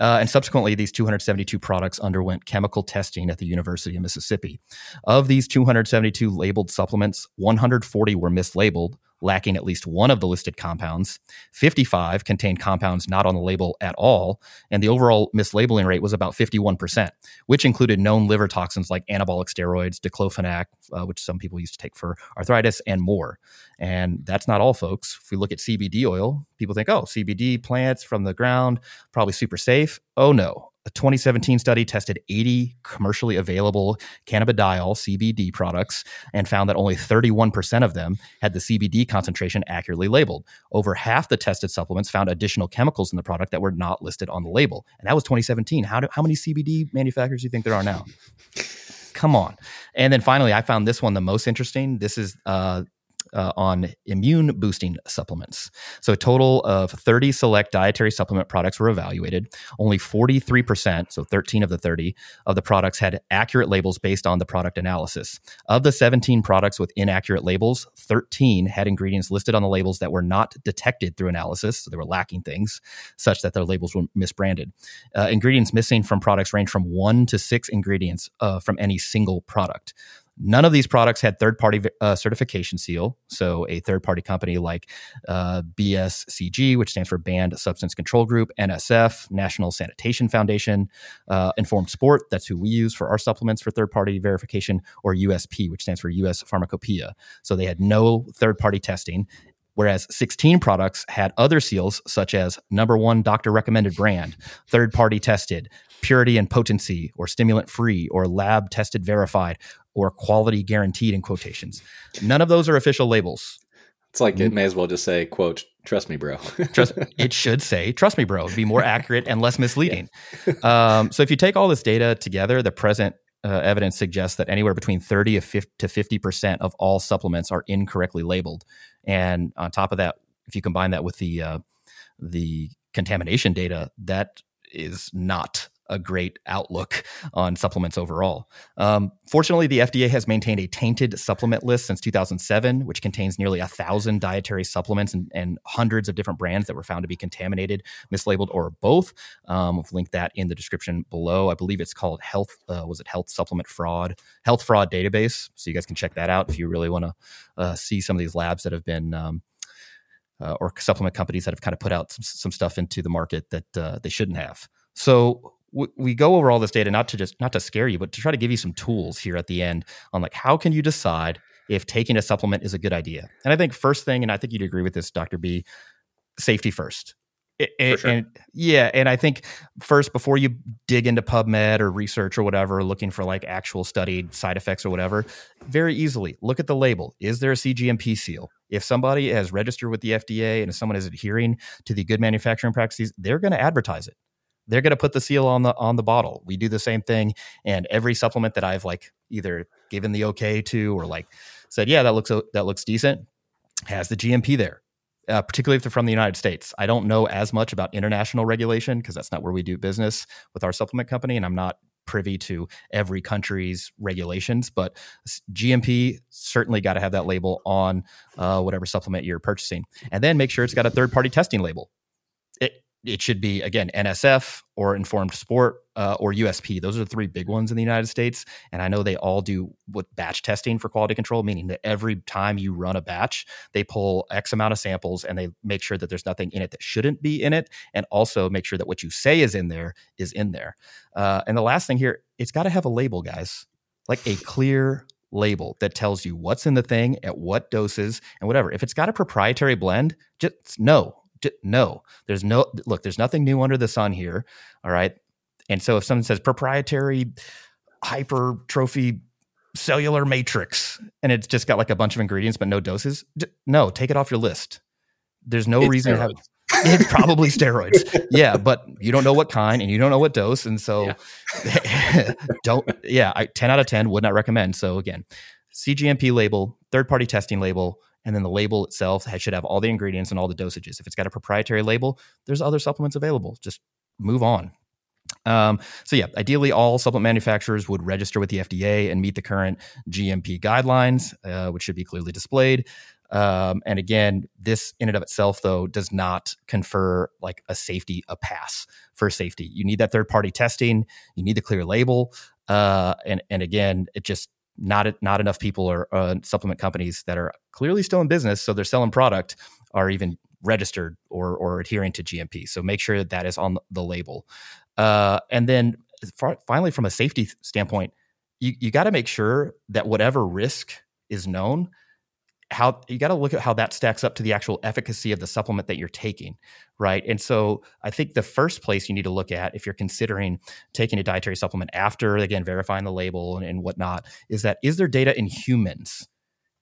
Uh, and subsequently, these 272 products underwent chemical testing at the University of Mississippi. Of these 272 labeled supplements, 140 were mislabeled, lacking at least one of the listed compounds. 55 contained compounds not on the label at all, and the overall mislabeling rate was about 51%, which included known liver toxins like anabolic steroids, diclofenac, uh, which some people used to take for arthritis, and more. And that's not all, folks. If we look at CBD oil, people think, oh, CBD plants from the ground, probably super safe. Oh, no. A 2017 study tested 80 commercially available cannabidiol CBD products and found that only 31% of them had the CBD concentration accurately labeled. Over half the tested supplements found additional chemicals in the product that were not listed on the label. And that was 2017. How, do, how many CBD manufacturers do you think there are now? Come on. And then finally, I found this one the most interesting. This is uh, uh, on immune boosting supplements. So, a total of 30 select dietary supplement products were evaluated. Only 43%, so 13 of the 30, of the products had accurate labels based on the product analysis. Of the 17 products with inaccurate labels, 13 had ingredients listed on the labels that were not detected through analysis. So, they were lacking things such that their labels were misbranded. Uh, ingredients missing from products range from one to six ingredients uh, from any single product. None of these products had third party uh, certification seal. So, a third party company like uh, BSCG, which stands for Banned Substance Control Group, NSF, National Sanitation Foundation, uh, Informed Sport, that's who we use for our supplements for third party verification, or USP, which stands for US Pharmacopoeia. So, they had no third party testing whereas 16 products had other seals such as number one doctor recommended brand, third party tested, purity and potency, or stimulant free, or lab tested verified, or quality guaranteed in quotations. None of those are official labels.
It's like it may as well just say, "quote Trust me, bro."
trust it should say, "Trust me, bro." It'd be more accurate and less misleading. Yeah. um, so if you take all this data together, the present uh, evidence suggests that anywhere between 30 to 50 percent of all supplements are incorrectly labeled, and on top of that, if you combine that with the uh, the contamination data, that is not a great outlook on supplements overall. Um, fortunately, the FDA has maintained a tainted supplement list since 2007, which contains nearly a thousand dietary supplements and, and, hundreds of different brands that were found to be contaminated, mislabeled, or both. Um, I've linked that in the description below. I believe it's called Health. Uh, was it Health Supplement Fraud? Health Fraud Database. So you guys can check that out if you really want to uh, see some of these labs that have been. Um, uh, or supplement companies that have kind of put out some, some stuff into the market that uh, they shouldn't have. So we go over all this data not to just not to scare you but to try to give you some tools here at the end on like how can you decide if taking a supplement is a good idea? And i think first thing and i think you'd agree with this dr b safety first. And, sure. and, yeah and i think first before you dig into pubmed or research or whatever looking for like actual studied side effects or whatever very easily look at the label. Is there a cgmp seal? If somebody has registered with the fda and if someone is adhering to the good manufacturing practices they're going to advertise it they're going to put the seal on the on the bottle. We do the same thing, and every supplement that I've like either given the okay to or like said, yeah, that looks that looks decent, has the GMP there. Uh, particularly if they're from the United States. I don't know as much about international regulation because that's not where we do business with our supplement company, and I'm not privy to every country's regulations. But GMP certainly got to have that label on uh, whatever supplement you're purchasing, and then make sure it's got a third party testing label. It, should be again NSF or Informed Sport uh, or USP. Those are the three big ones in the United States, and I know they all do with batch testing for quality control, meaning that every time you run a batch, they pull X amount of samples and they make sure that there's nothing in it that shouldn't be in it, and also make sure that what you say is in there is in there. Uh, and the last thing here, it's got to have a label, guys, like a clear label that tells you what's in the thing at what doses and whatever. If it's got a proprietary blend, just no, no, there's no look. There's nothing new under the sun here. All right, and so if someone says proprietary hypertrophy cellular matrix and it's just got like a bunch of ingredients but no doses, no, take it off your list. There's no it's reason steroids. to have. It's probably steroids. Yeah, but you don't know what kind and you don't know what dose, and so yeah. don't. Yeah, I, ten out of ten would not recommend. So again, CGMP label, third party testing label and then the label itself should have all the ingredients and all the dosages. If it's got a proprietary label, there's other supplements available. Just move on. Um, so yeah, ideally, all supplement manufacturers would register with the FDA and meet the current GMP guidelines, uh, which should be clearly displayed. Um, and again, this in and of itself, though, does not confer like a safety a pass for safety. You need that third party testing. You need the clear label. Uh, and and again, it just not not enough people or uh, supplement companies that are clearly still in business, so they're selling product, are even registered or or adhering to GMP. So make sure that that is on the label. Uh, and then finally, from a safety standpoint, you you got to make sure that whatever risk is known how you got to look at how that stacks up to the actual efficacy of the supplement that you're taking right and so i think the first place you need to look at if you're considering taking a dietary supplement after again verifying the label and, and whatnot is that is there data in humans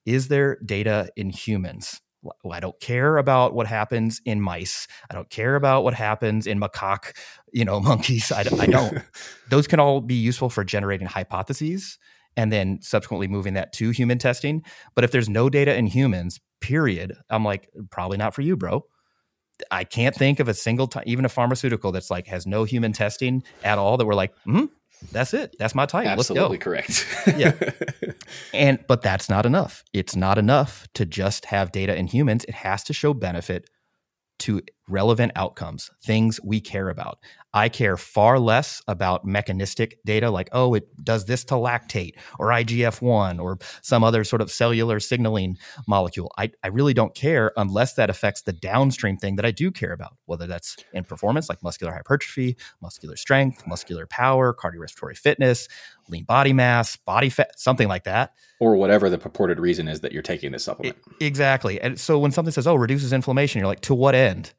is there data in humans I don't care about what happens in mice. I don't care about what happens in macaque, you know, monkeys. I, I don't. Those can all be useful for generating hypotheses and then subsequently moving that to human testing. But if there's no data in humans, period, I'm like, probably not for you, bro. I can't think of a single time, even a pharmaceutical that's like has no human testing at all that we're like, hmm, that's it. That's my type.
Absolutely correct.
yeah. And but that's not enough. It's not enough to just have data in humans. It has to show benefit to relevant outcomes, things we care about. I care far less about mechanistic data like, oh, it does this to lactate or IGF 1 or some other sort of cellular signaling molecule. I, I really don't care unless that affects the downstream thing that I do care about, whether that's in performance like muscular hypertrophy, muscular strength, muscular power, cardiorespiratory fitness, lean body mass, body fat, something like that.
Or whatever the purported reason is that you're taking this supplement.
It, exactly. And so when something says, oh, reduces inflammation, you're like, to what end?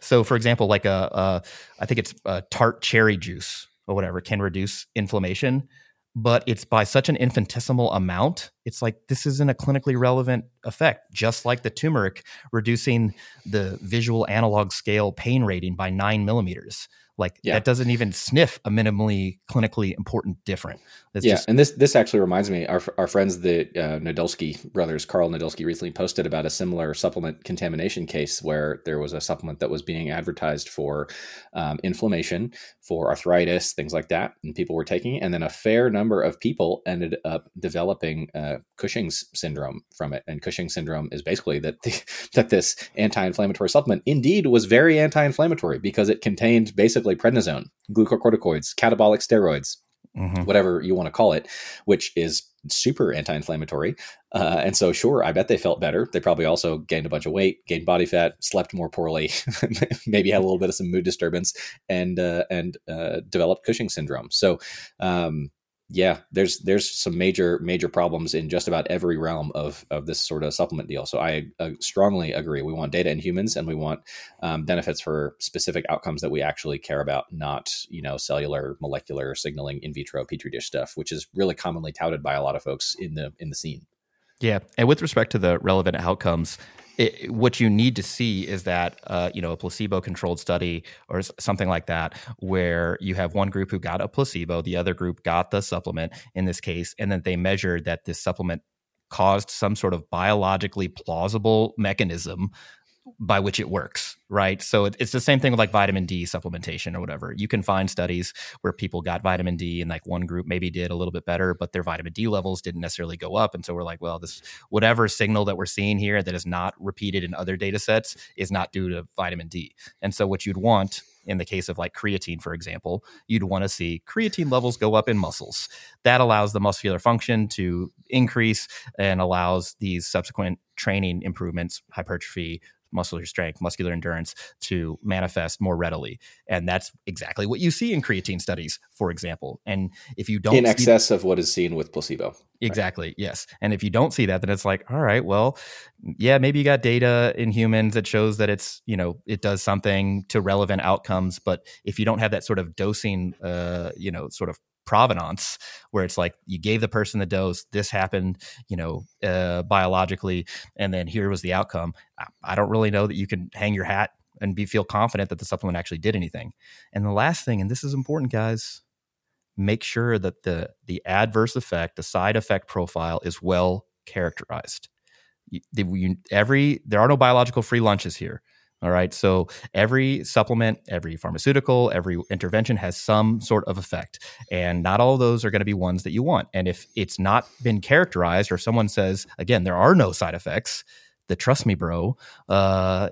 So, for example, like a, a I think it's a tart cherry juice or whatever can reduce inflammation. but it's by such an infinitesimal amount. It's like this isn't a clinically relevant effect, just like the turmeric reducing the visual analog scale pain rating by nine millimeters. Like yeah. that doesn't even sniff a minimally clinically important difference.
yeah, just- and this this actually reminds me, our our friends, the uh, Nadolsky brothers, Karl Nadolsky, recently posted about a similar supplement contamination case where there was a supplement that was being advertised for um, inflammation, for arthritis, things like that, and people were taking it, and then a fair number of people ended up developing uh, Cushing's syndrome from it. And Cushing's syndrome is basically that the, that this anti-inflammatory supplement indeed was very anti-inflammatory because it contained basically prednisone, glucocorticoids, catabolic steroids, mm-hmm. whatever you want to call it, which is super anti-inflammatory. Uh, and so, sure, I bet they felt better. They probably also gained a bunch of weight, gained body fat, slept more poorly, maybe had a little bit of some mood disturbance, and uh, and uh, developed Cushing syndrome. So, um, yeah, there's there's some major major problems in just about every realm of of this sort of supplement deal. So I uh, strongly agree. We want data in humans, and we want um, benefits for specific outcomes that we actually care about, not you know cellular, molecular signaling, in vitro, petri dish stuff, which is really commonly touted by a lot of folks in the in the scene.
Yeah, and with respect to the relevant outcomes, it, what you need to see is that uh, you know a placebo-controlled study or something like that, where you have one group who got a placebo, the other group got the supplement in this case, and then they measured that this supplement caused some sort of biologically plausible mechanism by which it works, right? So it, it's the same thing with like vitamin D supplementation or whatever. You can find studies where people got vitamin D and like one group maybe did a little bit better, but their vitamin D levels didn't necessarily go up. And so we're like, well, this whatever signal that we're seeing here that is not repeated in other data sets is not due to vitamin D. And so what you'd want in the case of like creatine, for example, you'd want to see creatine levels go up in muscles. That allows the muscular function to increase and allows these subsequent training improvements, hypertrophy, muscular strength, muscular endurance to manifest more readily. And that's exactly what you see in creatine studies, for example. And if you don't
in excess of what is seen with placebo.
Exactly. Right? Yes. And if you don't see that, then it's like, all right, well, yeah, maybe you got data in humans that shows that it's, you know, it does something to relevant outcomes. But if you don't have that sort of dosing, uh, you know, sort of provenance where it's like you gave the person the dose this happened you know uh, biologically and then here was the outcome. I, don't really know that you can hang your hat and be feel confident that the supplement actually did anything. And the last thing and this is important guys make sure that the the adverse effect the side effect profile is well characterized. You, every there are no biological free lunches here all right. So every supplement, every pharmaceutical, every intervention has some sort of effect. And not all those are going to be ones that you want. And if it's not been characterized or someone says, again, there are no side effects, that trust me, bro, uh,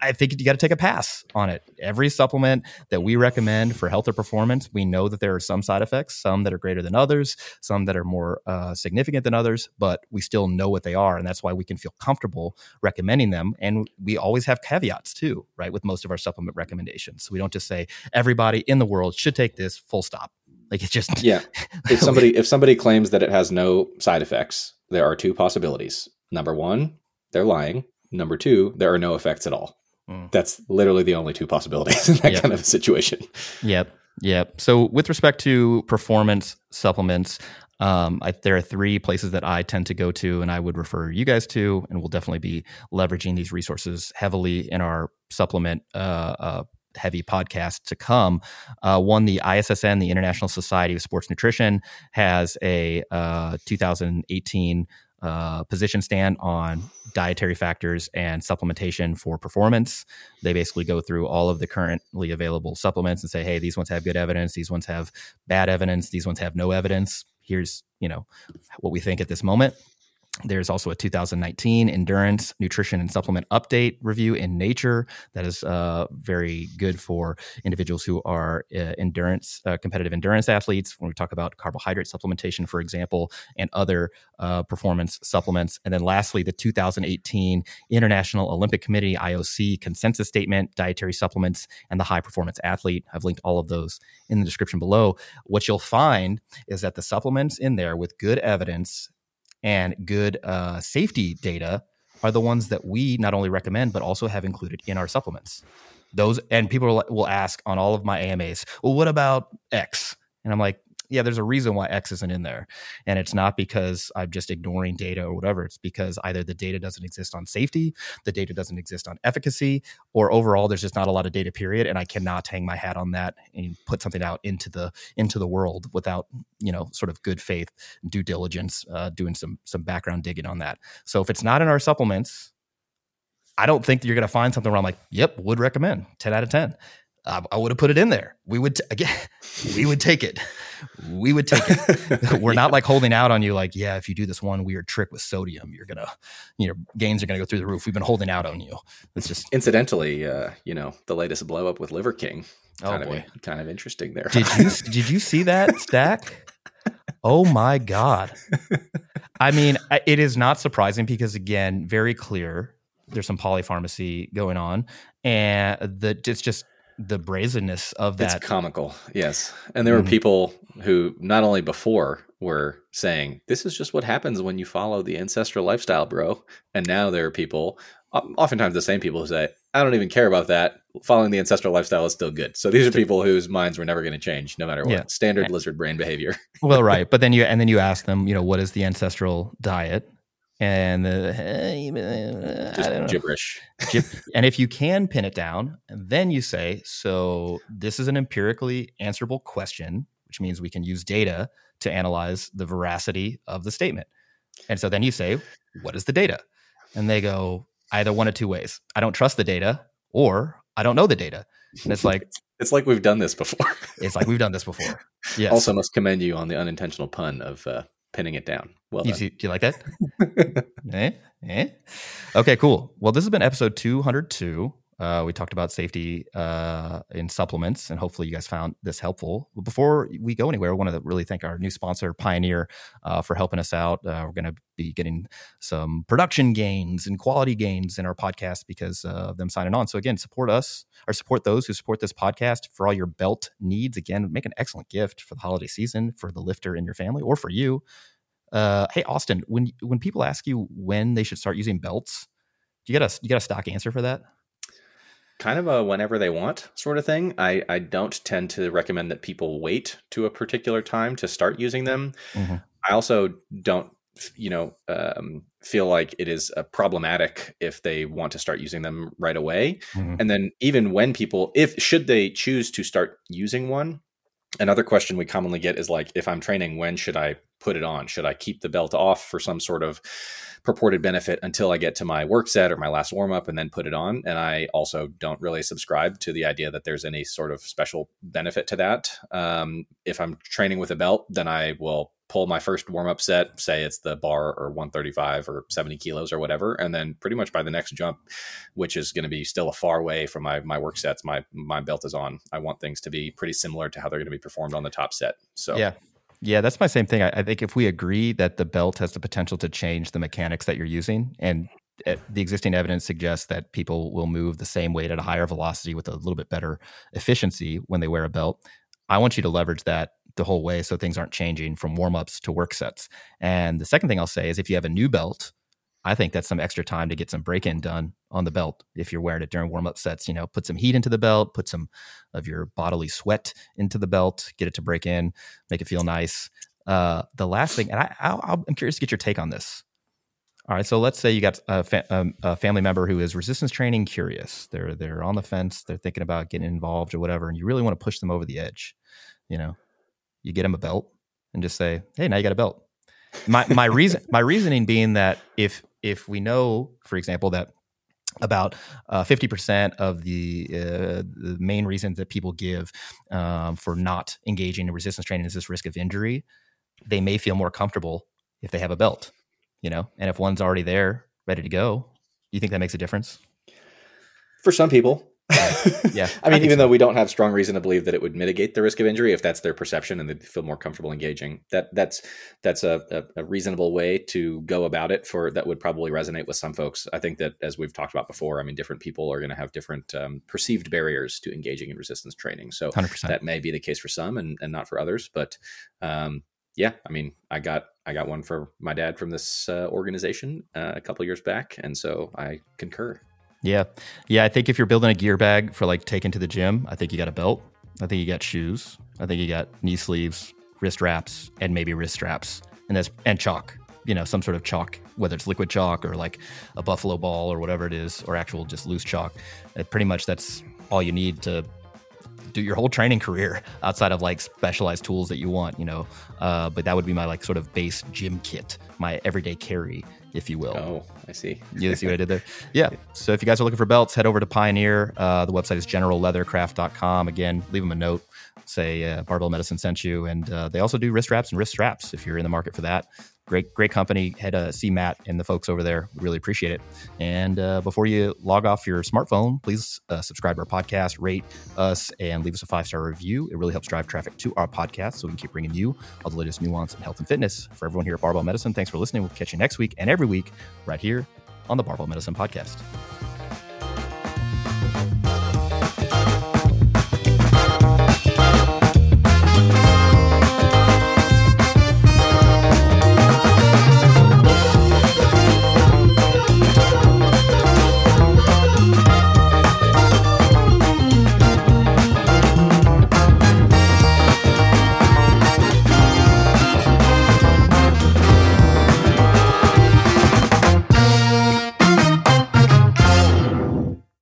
I think you got to take a pass on it. Every supplement that we recommend for health or performance, we know that there are some side effects, some that are greater than others, some that are more uh, significant than others, but we still know what they are. And that's why we can feel comfortable recommending them. And we always have caveats too, right? With most of our supplement recommendations. We don't just say everybody in the world should take this full stop. Like it's just
yeah. If somebody if somebody claims that it has no side effects, there are two possibilities. Number one, they're lying. Number two, there are no effects at all. Mm. That's literally the only two possibilities in that yep. kind of a situation.
Yep. Yep. So, with respect to performance supplements, um, I, there are three places that I tend to go to, and I would refer you guys to, and we'll definitely be leveraging these resources heavily in our supplement uh, uh, heavy podcast to come. Uh, one, the ISSN, the International Society of Sports Nutrition, has a uh, 2018 uh, position stand on dietary factors and supplementation for performance. They basically go through all of the currently available supplements and say, hey, these ones have good evidence, these ones have bad evidence, these ones have no evidence. Here's you know what we think at this moment. There's also a 2019 endurance, nutrition, and supplement update review in Nature that is uh, very good for individuals who are uh, endurance, uh, competitive endurance athletes. When we talk about carbohydrate supplementation, for example, and other uh, performance supplements. And then lastly, the 2018 International Olympic Committee (IOC) consensus statement, dietary supplements, and the high performance athlete. I've linked all of those in the description below. What you'll find is that the supplements in there with good evidence and good uh, safety data are the ones that we not only recommend but also have included in our supplements. Those and people will ask on all of my AMAs, well, what about X? And I'm like, yeah, there's a reason why X isn't in there. And it's not because I'm just ignoring data or whatever. It's because either the data doesn't exist on safety, the data doesn't exist on efficacy, or overall there's just not a lot of data period. And I cannot hang my hat on that and put something out into the into the world without, you know, sort of good faith, due diligence, uh, doing some some background digging on that. So if it's not in our supplements, I don't think you're going to find something where I'm like, yep, would recommend 10 out of 10. I, I would have put it in there. We would t- again, we would take it. We would take it. We're not like holding out on you, like, yeah, if you do this one weird trick with sodium, you're gonna, you know, gains are gonna go through the roof. We've been holding out on you. It's just
incidentally, uh, you know, the latest blow up with Liver King.
Oh,
Kind
boy.
of kind of interesting there.
did you did you see that stack? Oh my god! I mean, it is not surprising because again, very clear. There's some polypharmacy going on, and the it's just the brazenness of that.
It's comical, yes. And there were
Mhm.
people who not only before were saying, "This is just what happens when you follow the ancestral lifestyle, bro," and now there are people, oftentimes the same people, who say, "I don't even care about that. Following the ancestral lifestyle is still good." So these are people whose minds were never going to change, no matter what.
Yeah.
Standard lizard brain behavior.
well, right, but then you and then you ask them, you know, what is the ancestral diet? And the,
Just
don't know.
gibberish.
And if you can pin it down, then you say, so this is an empirically answerable question, which means we can use data to analyze the veracity of the statement. And so then you say, what is the data? And they go, either one of two ways. I don't trust the data, or I don't know the data. And it's like,
It's like we've done this before.
it's like we've done this before. Yes.
Also, must commend you on the unintentional pun of uh, pinning it down. Well
you
done.
see, do you like that? eh? Eh? Okay, cool. Well, this has been episode 202. Uh, we talked about safety uh, in supplements, and hopefully, you guys found this helpful. But before we go anywhere, I want to really thank our new sponsor, Pioneer, uh, for helping us out. Uh, we're going to be getting some production gains and quality gains in our podcast because uh, of them signing on. So, again, support us or support those who support this podcast for all your belt needs. Again, make an excellent gift for the holiday season for the lifter in your family or for you. Uh, hey Austin, when when people ask you when they should start using belts, you got a you got a stock answer for that?
Kind of a whenever they want sort of thing. I, I don't tend to recommend that people wait to a particular time to start using them.
Mhm.
I also don't, you know, um, feel like it is uh, problematic if they want to start using them right away.
Mhm.
And then even when people, if should they choose to start using one, another question we commonly get is like, if I'm training, when should I put it on? Should I keep the belt off for some sort of purported benefit until I get to my work set or my last warm up and then put it on? And I also don't really subscribe to the idea that there's any sort of special benefit to that. Um, if I'm training with a belt, then I will pull my first warm up set, say it's the bar or 135 or 70 kilos or whatever, and then pretty much by the next jump, which is going to be still a far way from my my work sets, my my belt is on. I want things to be pretty similar to how they're going to be performed on the top set. So
Yeah, yeah, that's my same thing. I, I think if we agree that the belt has the potential to change the mechanics that you're using, and uh, the existing evidence suggests that people will move the same weight at a higher velocity with a little bit better efficiency when they wear a belt. I want you to leverage that the whole way so things aren't changing from warm ups to work sets. And the second thing I'll say is if you have a new belt, I think that's some extra time to get some break in done on the belt if you're wearing it during warm up sets. You know, put some heat into the belt, put some of your bodily sweat into the belt, get it to break in, make it feel nice. Uh, the last thing, and I, I, I'm curious to get your take on this. All right, so let's say you got a, fa- um, a family member who is resistance training curious. They're they're on the fence. They're thinking about getting involved or whatever, and you really want to push them over the edge. You know, you get them a belt and just say, "Hey, now you got a belt." My my reason my reasoning being that if if we know, for example, that about uh, fifty percent of the uh, the main reasons that people give um, for not engaging in resistance training is this risk of injury, they may feel more comfortable if they have a belt, you know, and if one's already there, ready to go. Do you think that makes a difference?
for some people.
Yeah,
I
I
mean,
think
even
so.
though we don't have strong reason to believe that it would mitigate the risk of injury, if that's their perception and they feel more comfortable engaging, that that's that's a, a, a reasonable way to go about it. For that would probably resonate with some folks. I think that as we've talked about before, I mean, different people are going to have different um, perceived barriers to engaging in resistance training. So
Hundred percent.
that may be the case for some and, and not for others. But um, yeah, I mean, I got I got one for my dad from this uh, organization uh, a couple years back, and so I concur.
Yeah. Yeah. I think if you're building a gear bag for like taking to the gym, I think you got a belt. I think you got shoes. I think you got knee sleeves, wrist wraps, and maybe wrist straps, and that's and chalk. You know, some sort of chalk, whether it's liquid chalk or like a buffalo ball or whatever it is, or actual just loose chalk. It pretty much that's all you need to do your whole training career outside of like specialized tools that you want, you know. Uh, but that would be my like sort of base gym kit, my everyday carry, if you will.
Oh, I see.
you see what I did there? Yeah. So if you guys are looking for belts, head over to Pioneer. Uh, the website is generalleathercraft.com. Again, leave them a note. Say uh, Barbell Medicine sent you. And uh, they also do wrist wraps and wrist straps if you're in the market for that great great company. Head to see matt and the folks over there. Really appreciate it. And uh, before you log off your smartphone please uh, subscribe to our podcast rate us and leave us a five star review. It really helps drive traffic to our podcast so we can keep bringing you all the latest nuance in health and fitness. For everyone here at barbell medicine thanks for listening. We'll catch you next week and every week right here on the barbell medicine podcast